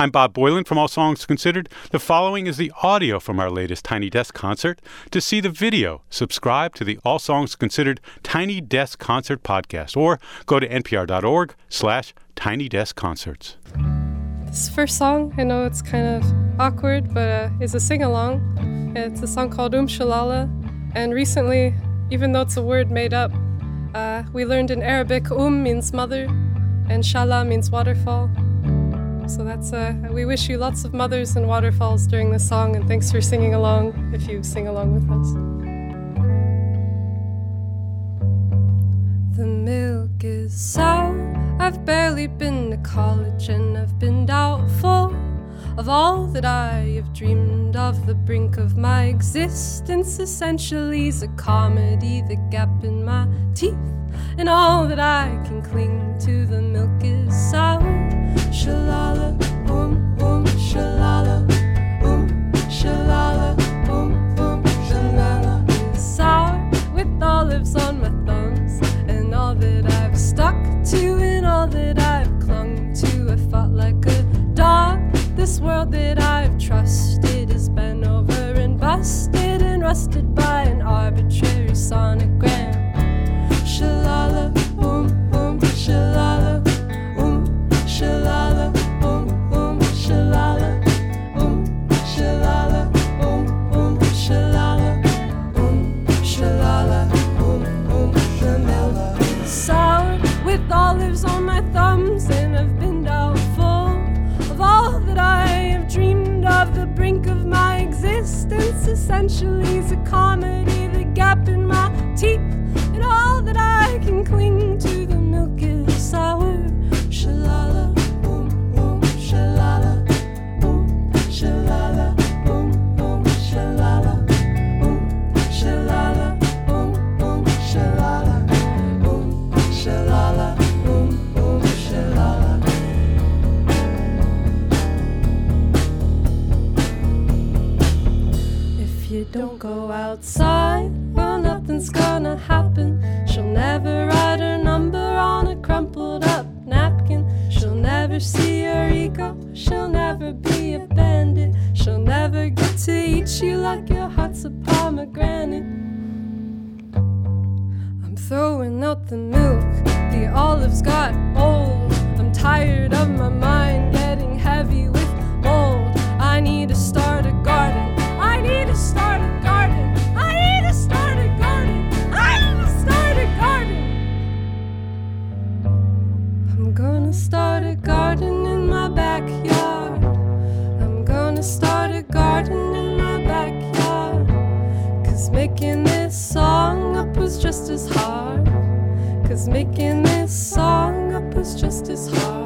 I'm Bob Boilen from All Songs Considered. The following is the audio from our latest Tiny Desk concert. To see the video, subscribe to the All Songs Considered Tiny Desk Concert podcast or go to npr.org slash tiny desk concerts. This first song, I know it's kind of awkward, but uh, is a sing-along. It's a song called Um Shalala. And recently, even though it's a word made up, uh, we learned in Arabic, Um means mother, and Shala means waterfall. So that's uh, we wish you lots of mothers and waterfalls during this song, and thanks for singing along if you sing along with us. The milk is sour. I've barely been to college, and I've been doubtful of all that I have dreamed of. The brink of my existence essentially is a comedy, the gap in my teeth, and all that I can cling to. The milk is sour shalala, essentially is a comedy, the gap in my teeth, and all that I can cling to. The milk is sour. Making this song up was just as hard.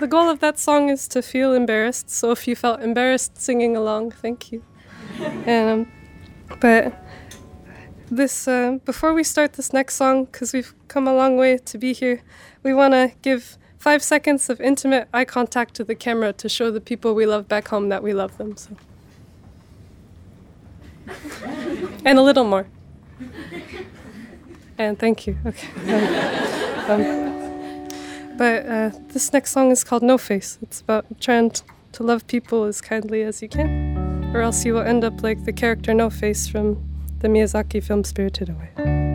The goal of that song is to feel embarrassed. So if you felt embarrassed singing along, thank you. um, but this uh, before we start this next song, because we've come a long way to be here, we want to give five seconds of intimate eye contact to the camera to show the people we love back home that we love them. So. and a little more. And thank you. Okay. Um, um, but uh, this next song is called No Face. It's about trying to love people as kindly as you can, or else you will end up like the character No Face from the Miyazaki film Spirited Away.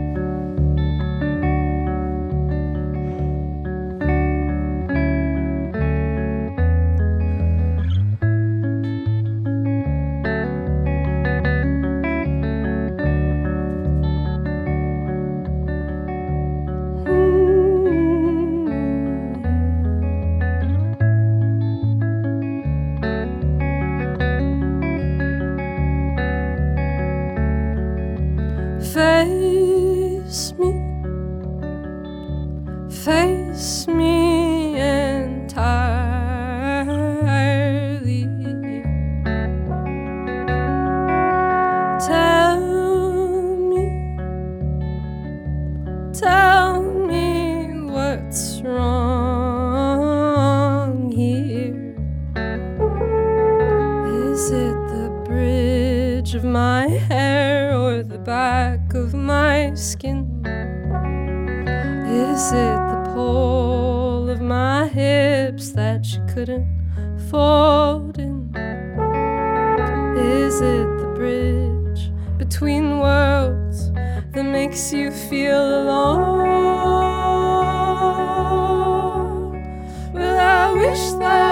face me, face me. Is it the pole of my hips that you couldn't fold in? Is it the bridge between worlds that makes you feel alone? Well, I wish that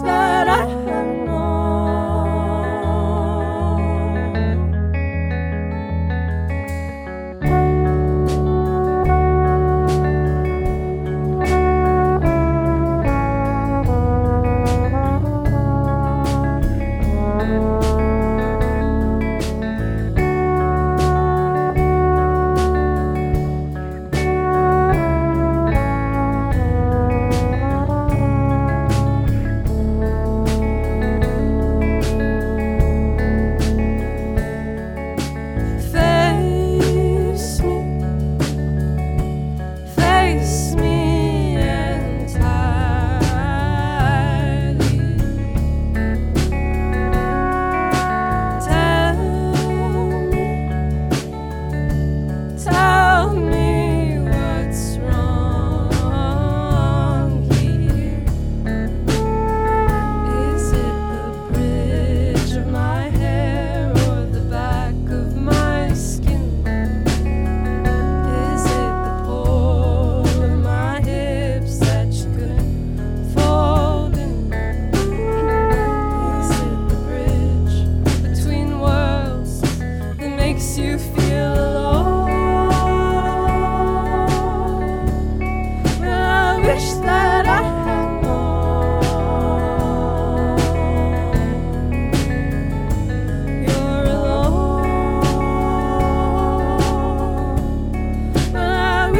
that I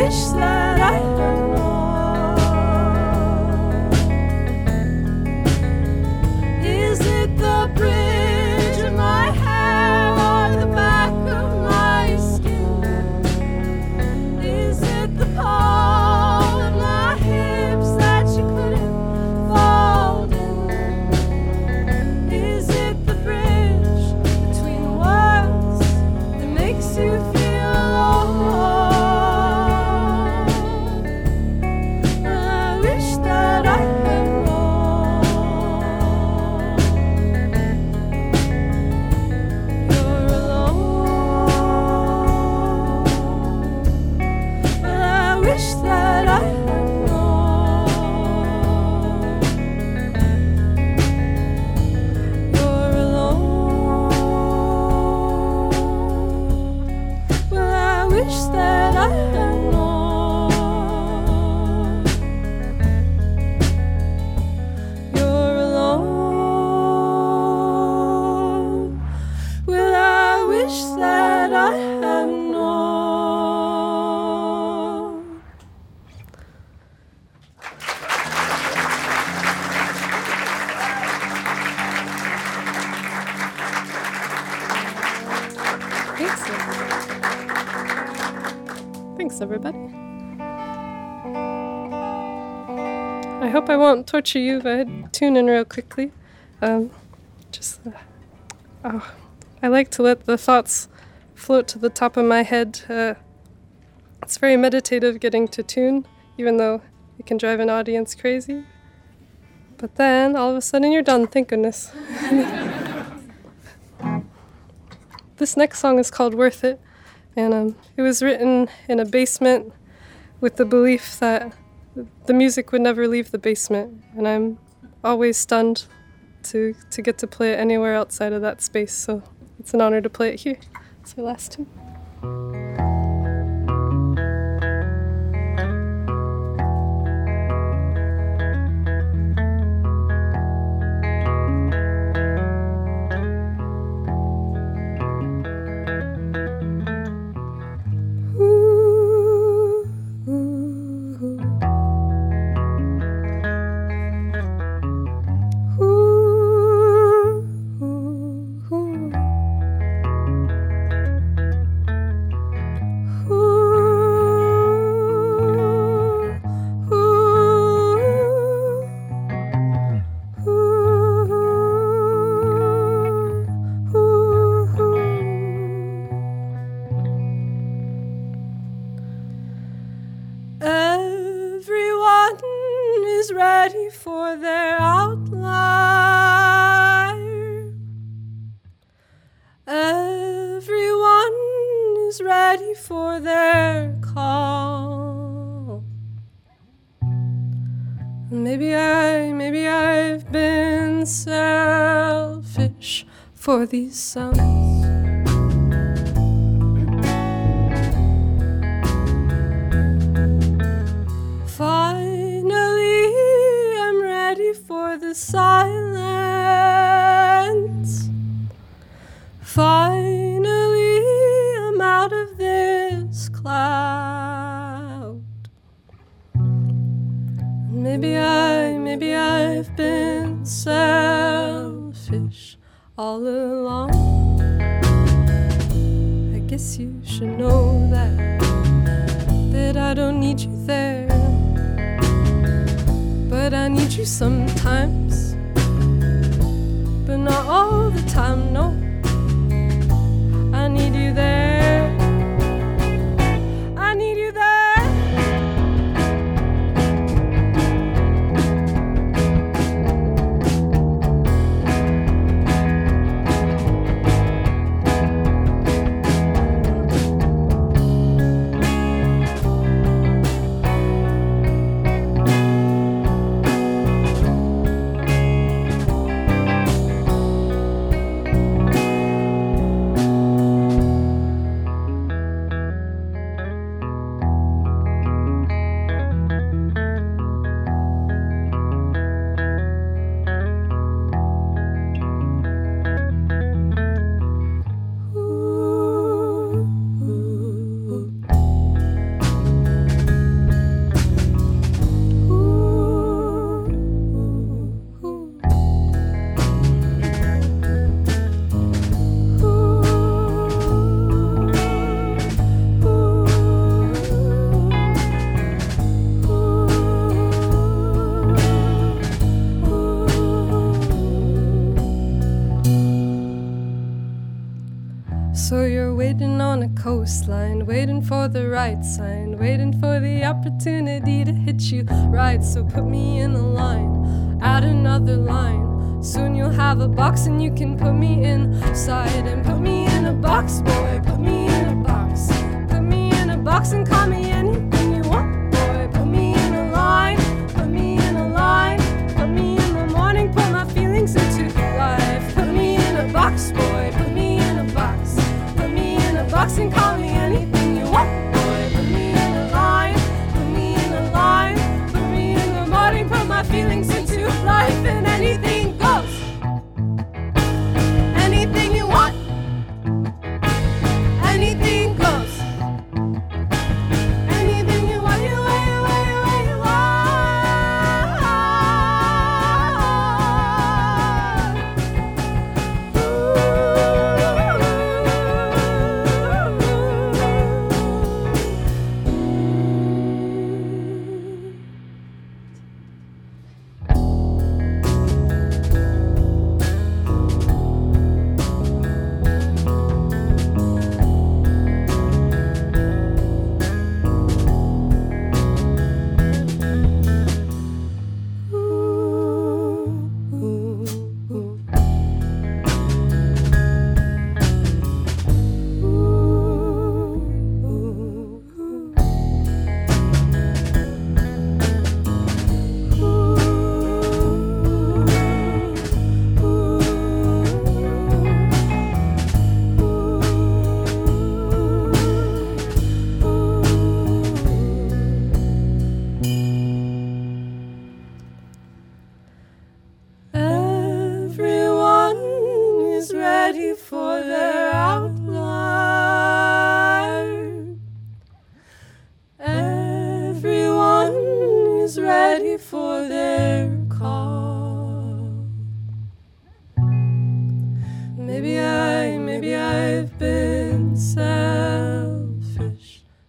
wish that I hope I won't torture you I tune in real quickly. Um, just, uh, oh, I like to let the thoughts float to the top of my head. Uh, it's very meditative getting to tune, even though it can drive an audience crazy. But then all of a sudden you're done, thank goodness. this next song is called Worth It, and um, it was written in a basement with the belief that the music would never leave the basement, and I'm always stunned to, to get to play it anywhere outside of that space, so it's an honor to play it here. It's last tune. Maybe I, maybe I've been selfish for these sounds. Finally, I'm ready for the silence. Maybe I, maybe I've been selfish all along. I guess you should know that that I don't need you there, but I need you sometimes, but not all the time. No, I need you there. Waiting on a coastline, waiting for the right sign, waiting for the opportunity to hit you right. So put me in a line, add another line. Soon you'll have a box and you can put me inside and put me in a box, boy. Put me in a box. Put me in a box and call me anything Maybe I, maybe I've been selfish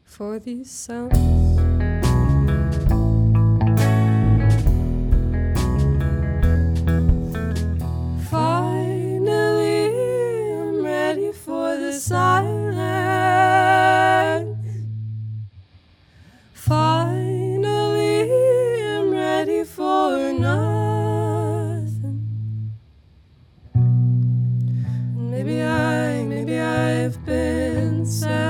for these sounds. I've been sad.